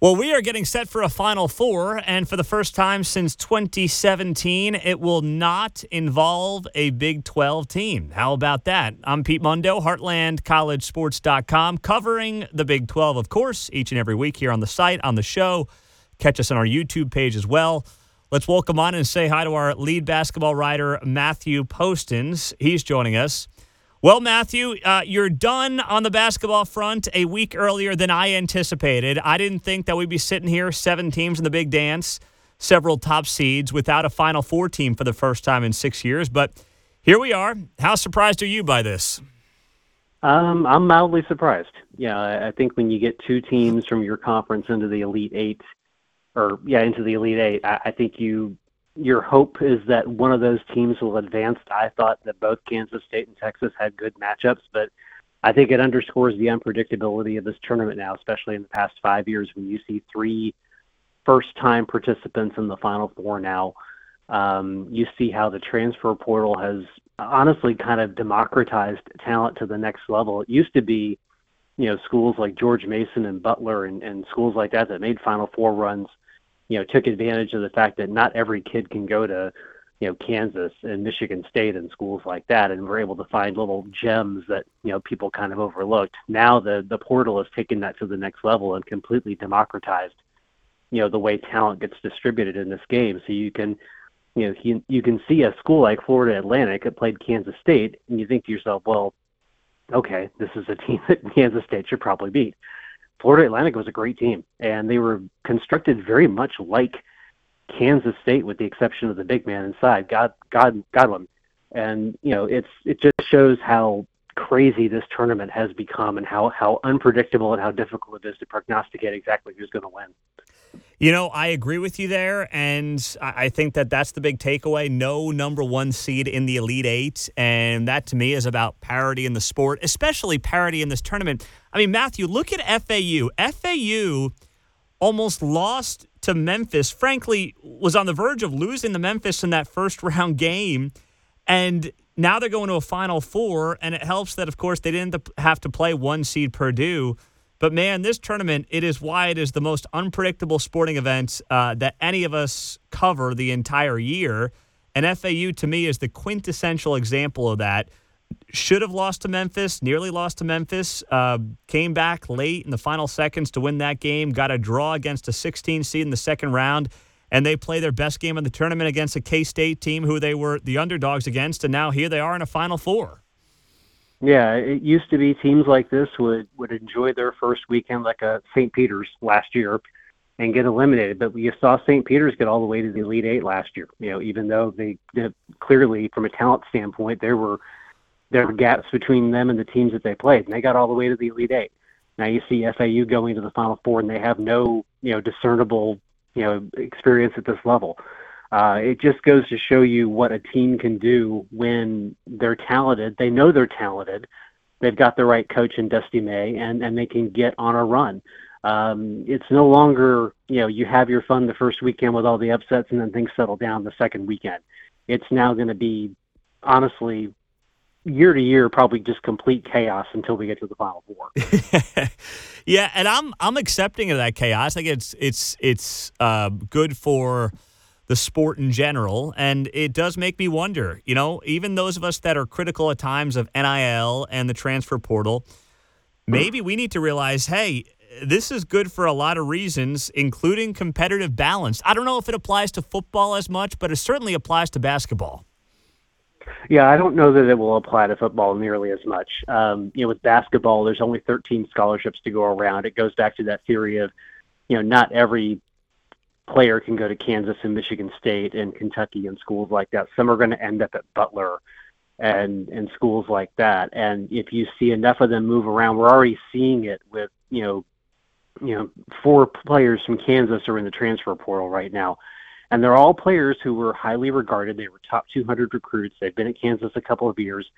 Well, we are getting set for a Final Four, and for the first time since 2017, it will not involve a Big 12 team. How about that? I'm Pete Mundo, HeartlandCollegeSports.com, covering the Big 12, of course, each and every week here on the site, on the show. Catch us on our YouTube page as well. Let's welcome on and say hi to our lead basketball writer, Matthew Postins. He's joining us. Well, Matthew, uh, you're done on the basketball front a week earlier than I anticipated. I didn't think that we'd be sitting here, seven teams in the big dance, several top seeds, without a Final Four team for the first time in six years. But here we are. How surprised are you by this? Um, I'm mildly surprised. Yeah, I think when you get two teams from your conference into the Elite Eight, or yeah, into the Elite Eight, I, I think you your hope is that one of those teams will advance. I thought that both Kansas State and Texas had good matchups, but I think it underscores the unpredictability of this tournament now, especially in the past five years when you see three first time participants in the Final Four now. Um, you see how the transfer portal has honestly kind of democratized talent to the next level. It used to be, you know, schools like George Mason and Butler and, and schools like that that made Final Four runs you know, took advantage of the fact that not every kid can go to, you know, Kansas and Michigan State and schools like that, and we're able to find little gems that you know people kind of overlooked. Now the the portal has taken that to the next level and completely democratized, you know, the way talent gets distributed in this game. So you can, you know, you, you can see a school like Florida Atlantic that played Kansas State, and you think to yourself, well, okay, this is a team that Kansas State should probably beat. Florida Atlantic was a great team, and they were constructed very much like Kansas State, with the exception of the big man inside, God, God, Goldin. And you know, it's it just shows how crazy this tournament has become, and how how unpredictable and how difficult it is to prognosticate exactly who's going to win. You know, I agree with you there, and I think that that's the big takeaway. No number one seed in the Elite Eight, and that to me is about parity in the sport, especially parity in this tournament. I mean, Matthew, look at FAU. FAU almost lost to Memphis. Frankly, was on the verge of losing to Memphis in that first round game, and now they're going to a Final Four, and it helps that, of course, they didn't have to play one seed Purdue. But man, this tournament, it is why it is the most unpredictable sporting event uh, that any of us cover the entire year. And FAU, to me, is the quintessential example of that. Should have lost to Memphis, nearly lost to Memphis, uh, came back late in the final seconds to win that game, got a draw against a 16 seed in the second round, and they play their best game of the tournament against a K State team who they were the underdogs against, and now here they are in a Final Four. Yeah, it used to be teams like this would would enjoy their first weekend like a St. Peter's last year and get eliminated. But you saw St. Peter's get all the way to the Elite Eight last year. You know, even though they, they clearly, from a talent standpoint, there were there were gaps between them and the teams that they played, and they got all the way to the Elite Eight. Now you see FAU going to the Final Four, and they have no you know discernible you know experience at this level. Uh, it just goes to show you what a team can do when they're talented. They know they're talented. They've got the right coach in Dusty May, and, and they can get on a run. Um, it's no longer, you know, you have your fun the first weekend with all the upsets and then things settle down the second weekend. It's now going to be, honestly, year to year, probably just complete chaos until we get to the final four. yeah, and I'm I'm accepting of that chaos. I think it's it's it's uh, good for the sport in general. And it does make me wonder, you know, even those of us that are critical at times of NIL and the transfer portal, maybe we need to realize, hey, this is good for a lot of reasons, including competitive balance. I don't know if it applies to football as much, but it certainly applies to basketball. Yeah, I don't know that it will apply to football nearly as much. Um, you know, with basketball, there's only 13 scholarships to go around. It goes back to that theory of, you know, not every player can go to Kansas and Michigan State and Kentucky and schools like that. Some are going to end up at Butler and and schools like that. And if you see enough of them move around, we're already seeing it with you know you know four players from Kansas are in the transfer portal right now. And they're all players who were highly regarded. They were top 200 recruits. They've been at Kansas a couple of years,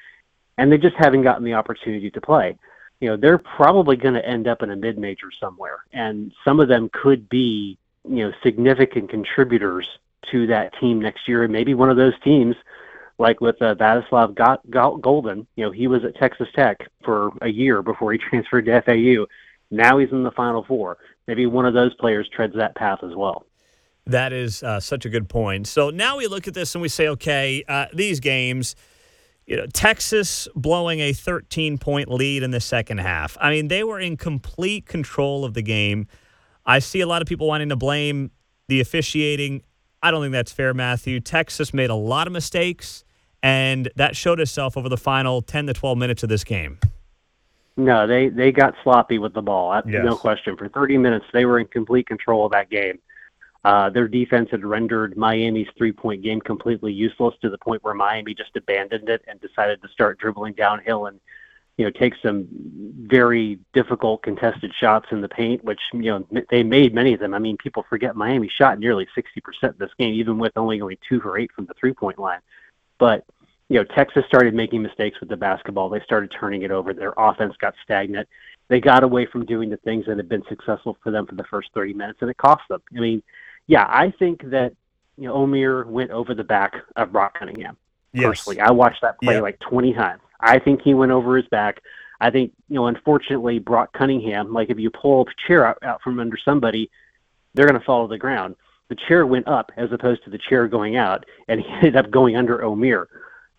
and they just haven't gotten the opportunity to play. You know, they're probably going to end up in a mid-major somewhere, and some of them could be you know significant contributors to that team next year, and maybe one of those teams, like with uh, Vladislav Goldin, you know, he was at Texas Tech for a year before he transferred to FAU. Now he's in the Final Four. Maybe one of those players treads that path as well. That is uh, such a good point. So now we look at this and we say, okay, uh, these games, you know, Texas blowing a 13 point lead in the second half. I mean, they were in complete control of the game. I see a lot of people wanting to blame the officiating. I don't think that's fair, Matthew. Texas made a lot of mistakes, and that showed itself over the final 10 to 12 minutes of this game. No, they they got sloppy with the ball. Yes. No question. For 30 minutes, they were in complete control of that game. Uh, their defense had rendered Miami's three-point game completely useless to the point where Miami just abandoned it and decided to start dribbling downhill and you know take some very difficult contested shots in the paint, which you know they made many of them. I mean, people forget Miami shot nearly 60% this game, even with only only two for eight from the three-point line. But you know, Texas started making mistakes with the basketball. They started turning it over. Their offense got stagnant. They got away from doing the things that had been successful for them for the first 30 minutes, and it cost them. I mean, yeah, I think that you know Omier went over the back of Brock Cunningham. Yes. Personally, I watched that play Yeah. like 20 times. I think he went over his back. I think you know, unfortunately, Brock Cunningham. Like if you pull a chair out, out from under somebody, they're going to fall to the ground. The chair went up as opposed to the chair going out, and he ended up going under Omier.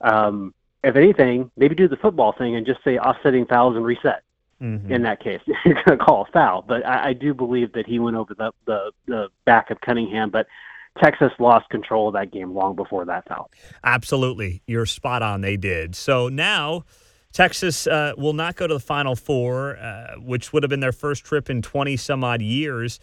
Um, if anything, maybe do the football thing and just say offsetting fouls and reset. Mhm. In that case, you're going to call a foul. But I, I do believe that he went over the, the the back of Cunningham. But Texas lost control of that game long before that foul. Absolutely. You're spot on. They did. So now Texas uh, will not go to the Final Four, uh, which would have been their first trip in 20 some odd years.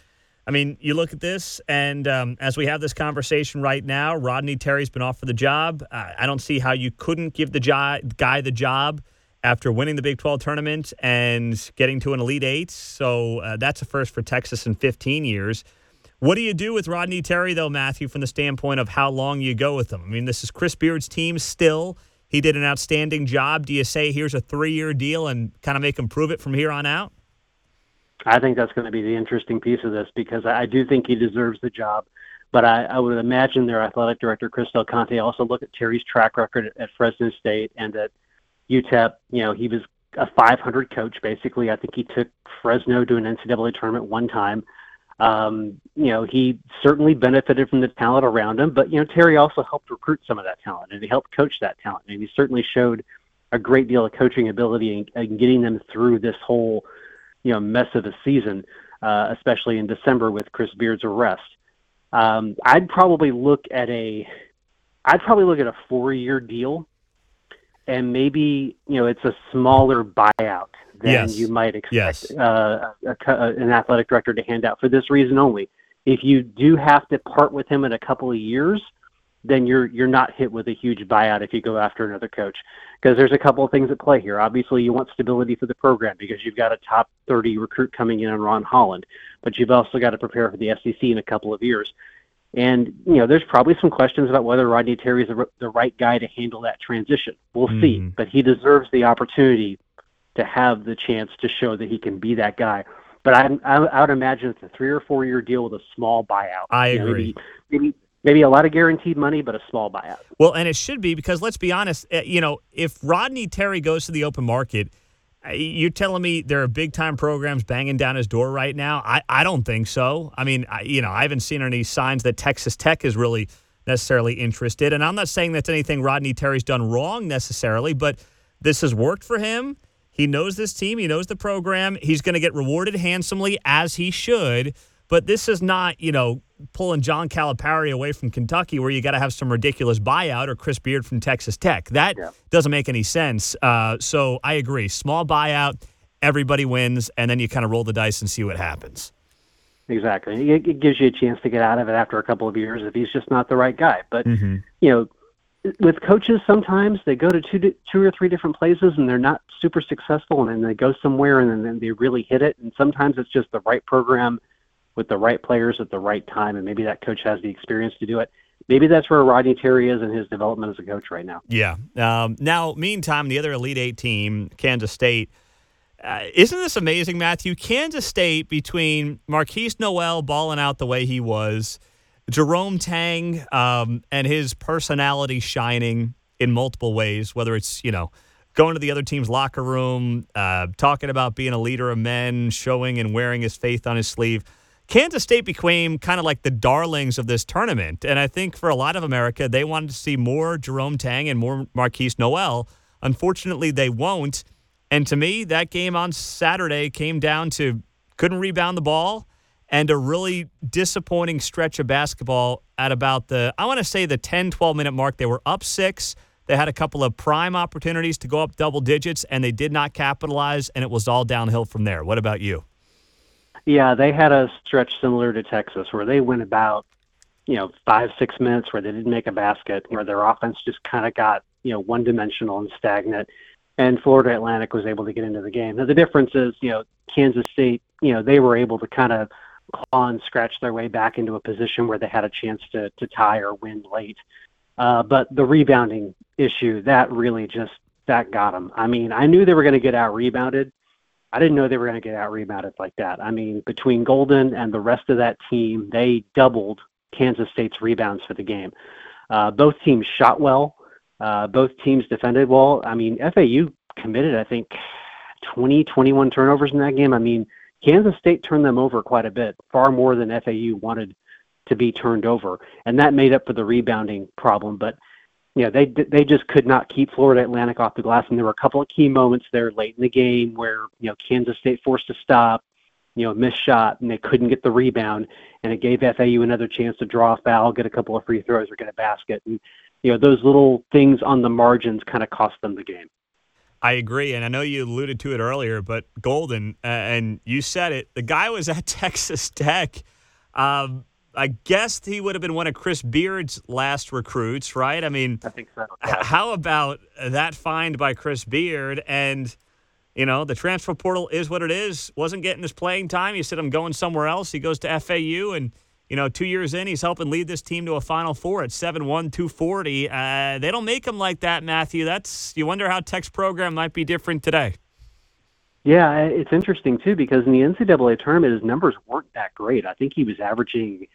I mean, you look at this, and um, as we have this conversation right now, Rodney Terry's been off for the job. Uh, I don't see how you couldn't give the jo- guy the job after winning the Big 12 tournament and getting to an Elite Eight. So uh, that's a first for Texas in 15 years. What do you do with Rodney Terry, though, Matthew, from the standpoint of how long you go with him? I mean, this is Chris Beard's team still. He did an outstanding job. Do you say here's a three year deal and kind of make him prove it from here on out? I think that's going to be the interesting piece of this because I do think he deserves the job. But I, I would imagine their athletic director, Chris Del Conte, also look at Terry's track record at Fresno State and at UTEP. You know, he was a 500 coach, basically. I think he took Fresno to an NCAA tournament one time. Um, you know, he certainly benefited from the talent around him, but, you know, Terry also helped recruit some of that talent and he helped coach that talent. And he certainly showed a great deal of coaching ability in, in getting them through this whole, you know, mess of a season, uh, especially in December with Chris Beard's arrest. Um, I'd probably look at a, I'd probably look at a four-year deal, and maybe you know it's a smaller buyout than Yes. you might expect Yes. uh, a, co- an athletic director to hand out for this reason only. If you do have to part with him in a couple of years, then you're you're not hit with a huge buyout if you go after another coach because there's a couple of things at play here. Obviously, you want stability for the program because you've got a top 30 recruit coming in on Ron Holland, but you've also got to prepare for the SEC in a couple of years. And you know, there's probably some questions about whether Rodney Terry is the, the right guy to handle that transition. We'll see, Mhm. but he deserves the opportunity to have the chance to show that he can be that guy. But I, I, I would imagine it's a three or four year deal with a small buyout. I You know, agree. Maybe, maybe maybe a lot of guaranteed money, but a small buyout. Well, and it should be because let's be honest, uh, you know, if Rodney Terry goes to the open market, uh, you're telling me there are big time programs banging down his door right now? I, I don't think so. I mean, I, you know, I haven't seen any signs that Texas Tech is really necessarily interested. And I'm not saying that's anything Rodney Terry's done wrong necessarily, but this has worked for him. He knows this team, he knows the program. He's going to get rewarded handsomely as he should. But this is not, you know, pulling John Calipari away from Kentucky where you got to have some ridiculous buyout or Chris Beard from Texas Tech. That Yeah. doesn't make any sense. Uh, so I agree. Small buyout, everybody wins, and then you kind of roll the dice and see what happens. Exactly. It, gives you a chance to get out of it after a couple of years if he's just not the right guy. But Mm-hmm. you know, with coaches, sometimes they go to two, two or three different places and they're not super successful, and then they go somewhere and then, they really hit it. And sometimes it's just the right program with the right players at the right time, and maybe that coach has the experience to do it. Maybe that's where Rodney Terry is in his development as a coach right now. Yeah. Um, now, meantime, the other Elite Eight team, Kansas State. Uh, isn't this amazing, Matthew? Kansas State between Markquis Nowell balling out the way he was, Jerome Tang um, and his personality shining in multiple ways, whether it's you know going to the other team's locker room, uh, talking about being a leader of men, showing and wearing his faith on his sleeve. Kansas State became kind of like the darlings of this tournament. And I think for a lot of America, they wanted to see more Jerome Tang and more Markquis Nowell. Unfortunately, they won't. And to me, that game on Saturday came down to couldn't rebound the ball and a really disappointing stretch of basketball at about the, I want to say the 10, 12 minute mark. They were up six. They had a couple of prime opportunities to go up double digits, and they did not capitalize, and it was all downhill from there. What about you? Yeah, they had a stretch similar to Texas where they went about, you know, five, six minutes where they didn't make a basket, where their offense just kind of got, you know, one dimensional and stagnant. And Florida Atlantic was able to get into the game. Now, the difference is, you know, Kansas State, you know, they were able to kind of claw and scratch their way back into a position where they had a chance to, to tie or win late. Uh, but the rebounding issue, that really just, that got them. I mean, I knew they were going to get out rebounded I didn't know they were going to get out rebounded like that. I mean, between Goldin and the rest of that team, they doubled Kansas State's rebounds for the game. Uh, both teams shot well. Uh, both teams defended well. I mean, FAU committed, I think, 20, 21 turnovers in that game. I mean, Kansas State turned them over quite a bit, far more than FAU wanted to be turned over, and that made up for the rebounding problem. But you know, they they just could not keep Florida Atlantic off the glass, and there were a couple of key moments there late in the game where you know Kansas State forced a stop, you know, missed shot, and they couldn't get the rebound, and it gave FAU another chance to draw a foul, get a couple of free throws, or get a basket, and you know those little things on the margins kind of cost them the game. I agree, and I know you alluded to it earlier, but Goldin, uh, and you said it. The guy was at Texas Tech. Um, I guess he would have been one of Chris Beard's last recruits, right? I mean, I think so. Yeah. How about that find by Chris Beard? And, you know, the transfer portal is what it is. Wasn't getting his playing time. He said, I'm going somewhere else. He goes to FAU, and, you know, two years in, he's helping lead this team to a Final Four at 7 1 240. Uh, they don't make him like that, Matthew. That's, you wonder how Tech's program might be different today. Yeah, it's interesting, too, because in the NCAA tournament, his numbers weren't that great. I think he was averaging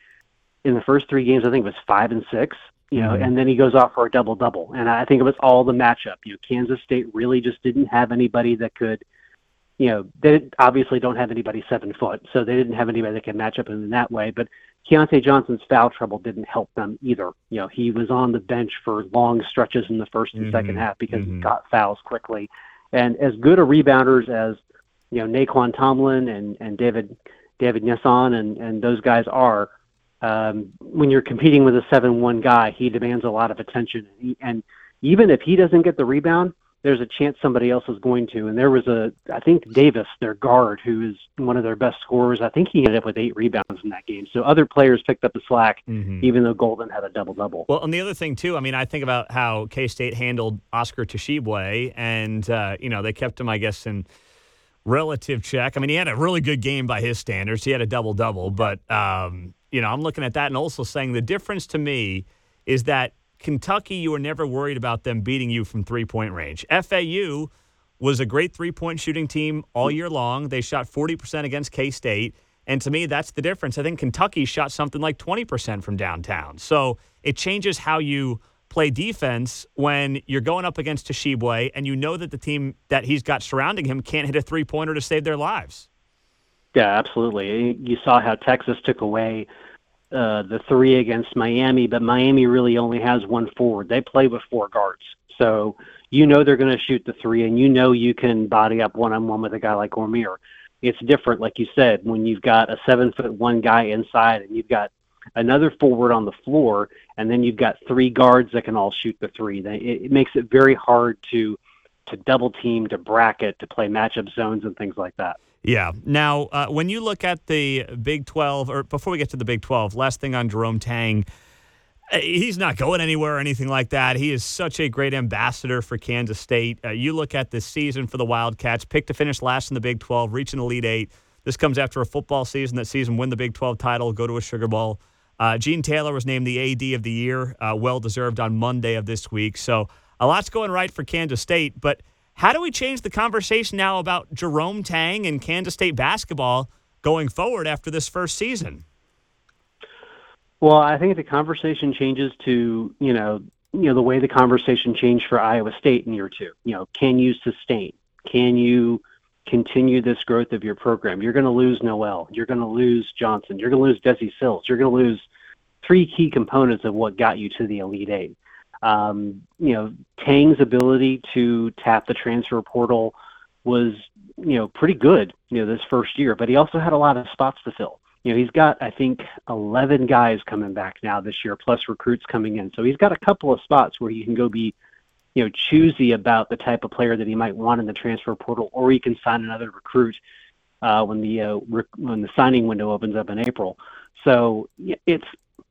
in the first three games, I think it was five and six. You know, mm-hmm. and then he goes off for a double double, and I think it was all the matchup. You know, Kansas State really just didn't have anybody that could, you know, they obviously don't have anybody seven foot, so they didn't have anybody that could match up in that way. But Keyontae Johnson's foul trouble didn't help them either. You know, he was on the bench for long stretches in the 1st and mm-hmm. second half because mm-hmm. he got fouls quickly. And as good a rebounders as you know Nae'Qwan Tomlin and and David David N'Guessan and and those guys are, um, when you're competing with a seven-one guy, he demands a lot of attention, and, he, and even if he doesn't get the rebound, there's a chance somebody else is going to. And there was a, I think Davis, their guard, who is one of their best scorers. I think he ended up with eight rebounds in that game. So other players picked up the slack, mm-hmm. even though Goldin had a double double. Well, and the other thing too, I mean, I think about how K State handled Oscar Tshiebwe, and uh, you know they kept him, I guess, in relative check. I mean, he had a really good game by his standards. He had a double double, but um, you know, I'm looking at that and also saying the difference to me is that Kentucky, you were never worried about them beating you from three point range. FAU was a great three point shooting team all year long. They shot 40% against K State. And to me, that's the difference. I think Kentucky shot something like 20% from downtown. So it changes how you play defense when you're going up against Tshiebwe and you know that the team that he's got surrounding him can't hit a three pointer to save their lives. Yeah, absolutely. You saw how Texas took away uh, the three against Miami, but Miami really only has one forward. They play with four guards. So you know they're going to shoot the three, and you know you can body up one on one with a guy like Omier. It's different, like you said, when you've got a seven foot one guy inside and you've got another forward on the floor, and then you've got three guards that can all shoot the three. It, makes it very hard to to double team, to bracket, to play matchup zones and things like that. Yeah. Now, uh, when you look at the Big 12, or before we get to the Big 12, last thing on Jerome Tang, uh, he's not going anywhere or anything like that. He is such a great ambassador for Kansas State. Uh, you look at this season for the Wildcats, picked to finish last in the Big 12, reach an Elite Eight. This comes after a football season. That season, win the Big 12 title, go to a Sugar Bowl. Uh, Gene Taylor was named the AD of the year, uh, well deserved on Monday of this week. So a lot's going right for Kansas State, but how do we change the conversation now about Jerome Tang and Kansas State basketball going forward after this first season? Well, I think the conversation changes to, you know, you know the way the conversation changed for Iowa State in year two. You know, can you sustain? Can you continue this growth of your program? You're going to lose Nowell. You're going to lose Johnson. You're going to lose Desi Sills. You're going to lose three key components of what got you to the Elite Eight. Um, you know, Tang's ability to tap the transfer portal was you know pretty good. You know, this first year, but he also had a lot of spots to fill you know, he's got, I think, 11 guys coming back now this year, plus recruits coming in. So he's got a couple of spots where he can go be, you know, choosy about the type of player that he might want in the transfer portal, or he can sign another recruit uh, when the uh, rec- when the signing window opens up in April. So it's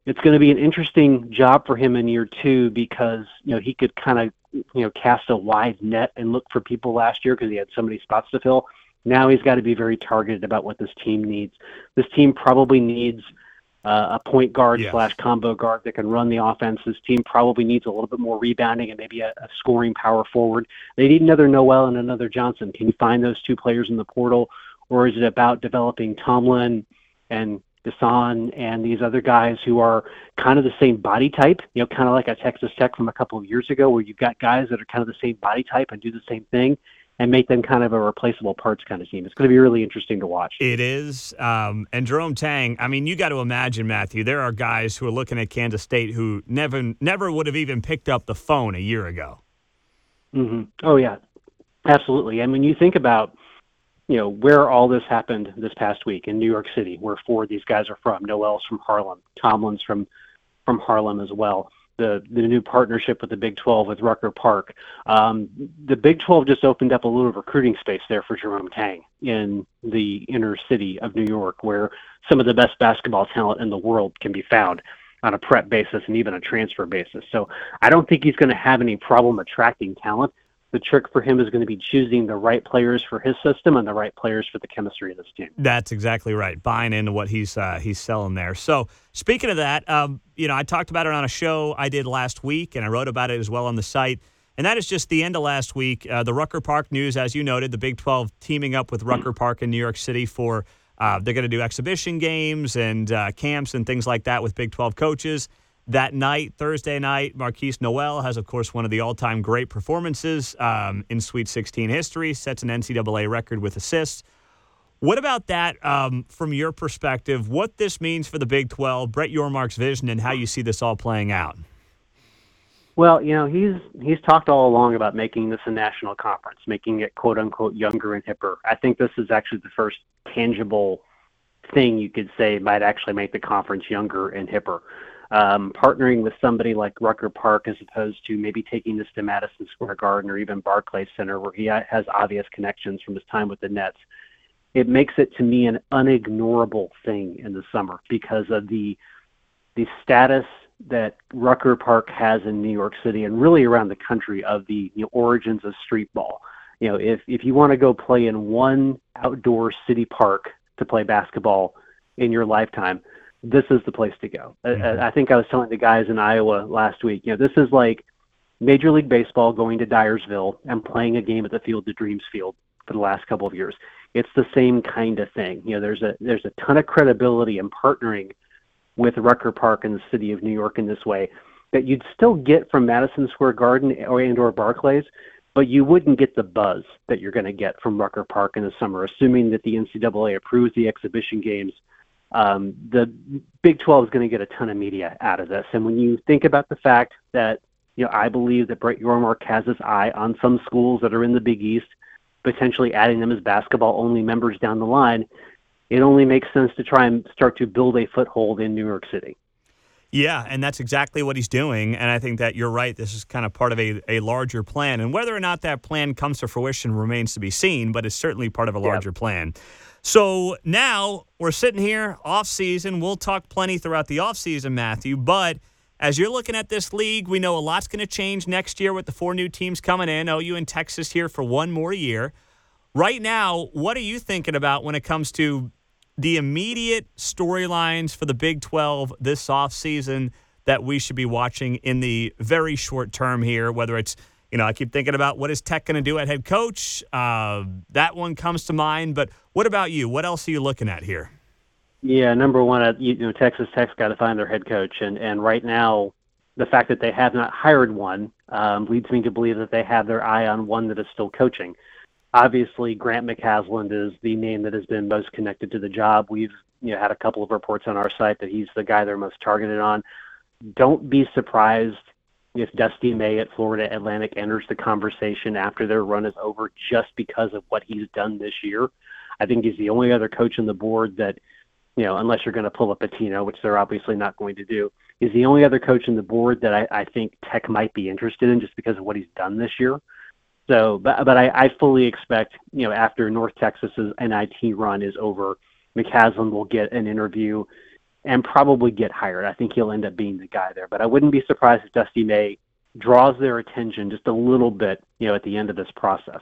it's going to be an interesting job for him in year two because you know he could kind of you know cast a wide net and look for people last year because he had so many spots to fill. Now he's got to be very targeted about what this team needs. This team probably needs uh, a point guard yes. slash combo guard that can run the offense. This team probably needs a little bit more rebounding and maybe a, a scoring power forward. They need another Nowell and another Johnson. Can you find those two players in the portal, or is it about developing Tomlin and Gasson and these other guys who are kind of the same body type, you know, kind of like a Texas Tech from a couple of years ago, where you've got guys that are kind of the same body type and do the same thing, and make them kind of a replaceable parts kind of team. It's going to be really interesting to watch. It is. Um, and Jerome Tang, I mean, you got to imagine, Matthew, there are guys who are looking at Kansas State who never never would have even picked up the phone a year ago. Mm-hmm. Oh, yeah. Absolutely. And when you think about, you know, where all this happened this past week in New York City, where four of these guys are from, Nowell's from Harlem, Tomlin's from, from Harlem as well the the new partnership with the Big 12 with Rucker Park. Um, the Big 12 just opened up a little recruiting space there for Jerome Tang in the inner city of New York, where some of the best basketball talent in the world can be found on a prep basis and even a transfer basis. So I don't think he's going to have any problem attracting talent the trick for him is going to be choosing the right players for his system and the right players for the chemistry of this team. That's exactly right. Buying into what he's uh, he's selling there. So speaking of that, um, you know, I talked about it on a show I did last week, and I wrote about it as well on the site. And that is just the end of last week. Uh, the Rucker Park news, as you noted, the Big 12 teaming up with Rucker Park in New York City for uh, they're going to do exhibition games and uh, camps and things like that with Big 12 coaches. That night, Thursday night, Markquis Nowell has, of course, one of the all time great performances um, in Sweet 16 history, sets an NCAA record with assists. What about that um, from your perspective? What this means for the Big 12, Brett Yormark's vision, and how you see this all playing out? Well, you know, he's he's talked all along about making this a national conference, making it quote unquote younger and hipper. I think this is actually the first tangible thing you could say might actually make the conference younger and hipper um, partnering with somebody like Rucker Park as opposed to maybe taking this to Madison Square Garden or even Barclays Center where he has obvious connections from his time with the Nets. It makes it to me an unignorable thing in the summer because of the the status that Rucker Park has in New York City and really around the country of the you know, origins of street ball. You know, if if you want to go play in one outdoor city park to play basketball in your lifetime, this is the place to go. Mm-hmm. I, I think I was telling the guys in Iowa last week, you know, this is like Major League Baseball going to Dyersville and playing a game at the Field of Dreams field for the last couple of years. It's the same kind of thing. You know, there's a there's a ton of credibility in partnering with Rucker Park and the city of New York in this way that you'd still get from Madison Square Garden or and or Barclays, but you wouldn't get the buzz that you're going to get from Rucker Park in the summer, assuming that the NCAA approves the exhibition games um, the Big 12 is going to get a ton of media out of this. And when you think about the fact that, you know, I believe that Brett Yormark has his eye on some schools that are in the Big East, potentially adding them as basketball only members down the line, it only makes sense to try and start to build a foothold in New York City. Yeah, and that's exactly what he's doing. And I think that you're right. This is kind of part of a, a larger plan. And whether or not that plan comes to fruition remains to be seen, but it's certainly part of a larger plan. So now we're sitting here off season. We'll talk plenty throughout the off season, Matthew. But as you're looking at this league, we know a lot's going to change next year with the four new teams coming in. OU and Texas here for one more year. Right now, what are you thinking about when it comes to the immediate storylines for the Big 12 this off season that we should be watching in the very short term here, whether it's you know, I keep thinking about what is Tech going to do at head coach. Uh, that one comes to mind. But what about you? What else are you looking at here? Yeah, number one, uh, you know, Texas Tech's got to find their head coach, and and right now, the fact that they have not hired one um, leads me to believe that they have their eye on one that is still coaching. Obviously, Grant McCasland is the name that has been most connected to the job. We've you know had a couple of reports on our site that he's the guy they're most targeted on. Don't be surprised if Dusty May at Florida Atlantic enters the conversation after their run is over just because of what he's done this year. I think he's the only other coach on the board that, you know, unless you're going to pull a Pitino, which they're obviously not going to do, is the only other coach on the board that I, I think Tech might be interested in just because of what he's done this year. So, but but I, I fully expect, you know, after North Texas's NIT run is over, McCasland will get an interview and probably get hired. I think he'll end up being the guy there. But I wouldn't be surprised if Dusty May draws their attention just a little bit, you know, at the end of this process.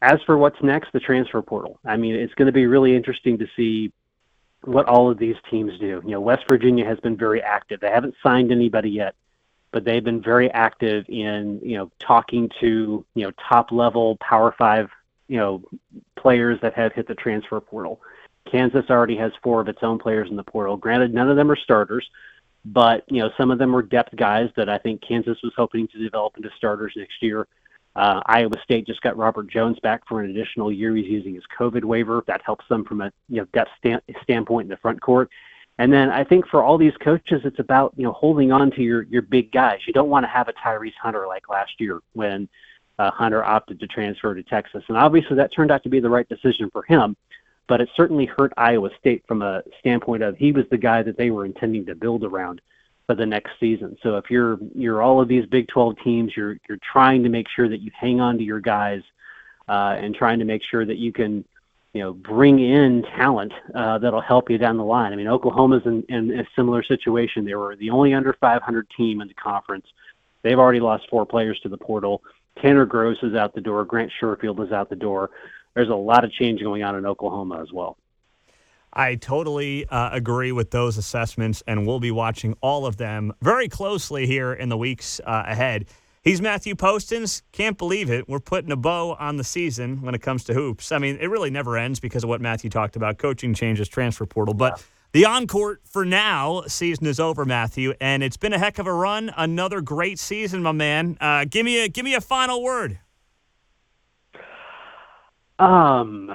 As for what's next, the transfer portal. I mean, it's going to be really interesting to see what all of these teams do. You know, West Virginia has been very active. They haven't signed anybody yet, but they've been very active in, you know, talking to, you know, top level Power 5, you know, players that have hit the transfer portal. Kansas already has four of its own players in the portal. Granted, none of them are starters, but you know some of them are depth guys that I think Kansas was hoping to develop into starters next year. Uh, Iowa State just got Robert Jones back for an additional year. He's using his COVID waiver. That helps them from a you know depth stand, standpoint in the front court. And then I think for all these coaches, it's about you know holding on to your your big guys. You don't want to have a Tyrese Hunter like last year when uh, Hunter opted to transfer to Texas, and obviously that turned out to be the right decision for him but it certainly hurt Iowa State from a standpoint of he was the guy that they were intending to build around for the next season. So if you're you're all of these Big 12 teams, you're you're trying to make sure that you hang on to your guys uh, and trying to make sure that you can you know bring in talent uh, that'll help you down the line. I mean, Oklahoma's in, in a similar situation. They were the only under 500 team in the conference. They've already lost four players to the portal. Tanner Groves is out the door. Grant Sherfield is out the door there's a lot of change going on in Oklahoma as well. I totally uh, agree with those assessments, and we'll be watching all of them very closely here in the weeks uh, ahead. He's Matthew Postins. Can't believe it. We're putting a bow on the season when it comes to hoops. I mean, it really never ends because of what Matthew talked about coaching changes, transfer portal. But the on-court for now season is over, Matthew, and it's been a heck of a run. Another great season, my man. Uh, give me a give me a final word. Um,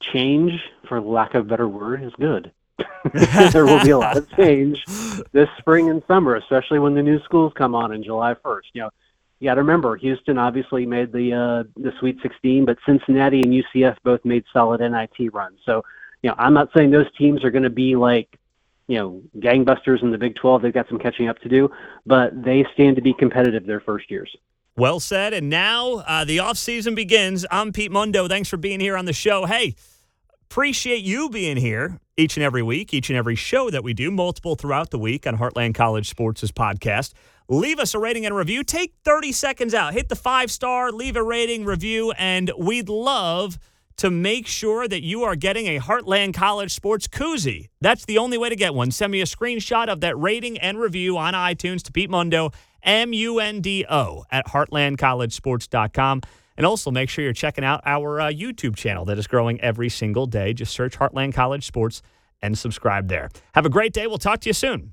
change, for lack of a better word, is good. there will be a lot of change this spring and summer, especially when the new schools come on in July 1st. You know, you got to remember, Houston obviously made the uh, the Sweet 16, but Cincinnati and UCF both made solid NIT runs. So, you know, I'm not saying those teams are going to be like, you know, gangbusters in the Big 12. They've got some catching up to do, but they stand to be competitive their first years. Well said. And now uh, the off season begins. I'm Pete Mundo. Thanks for being here on the show. Hey, appreciate you being here each and every week, each and every show that we do, multiple throughout the week on Heartland College Sports' podcast. Leave us a rating and a review. Take 30 seconds out. Hit the five star, leave a rating, review, and we'd love to make sure that you are getting a Heartland College Sports koozie. That's the only way to get one. Send me a screenshot of that rating and review on iTunes to Pete Mundo M U N D O, at heartlandcollegesports.com. And also make sure you're checking out our uh, YouTube channel that is growing every single day. Just search Heartland College Sports and subscribe there. Have a great day. We'll talk to you soon.